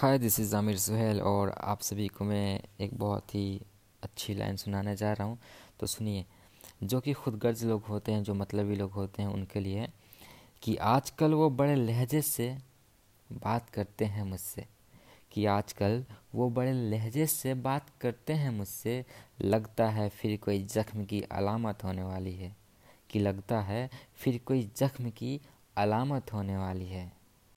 Hi this is Aamir Suhail और आप सभी को मैं एक बहुत ही अच्छी लाइन सुनाने जा रहा हूँ। तो सुनिए, जो कि खुद गर्ज लोग होते हैं, जो मतलबी लोग होते हैं, उनके लिए कि आजकल वो बड़े लहजे से बात करते हैं मुझसे, कि आजकल वो बड़े लहजे से बात करते हैं मुझसे, लगता है फिर कोई ज़ख्म की अलामत होने वाली है, कि लगता है फिर कोई ज़ख्म की अलामत होने वाली है।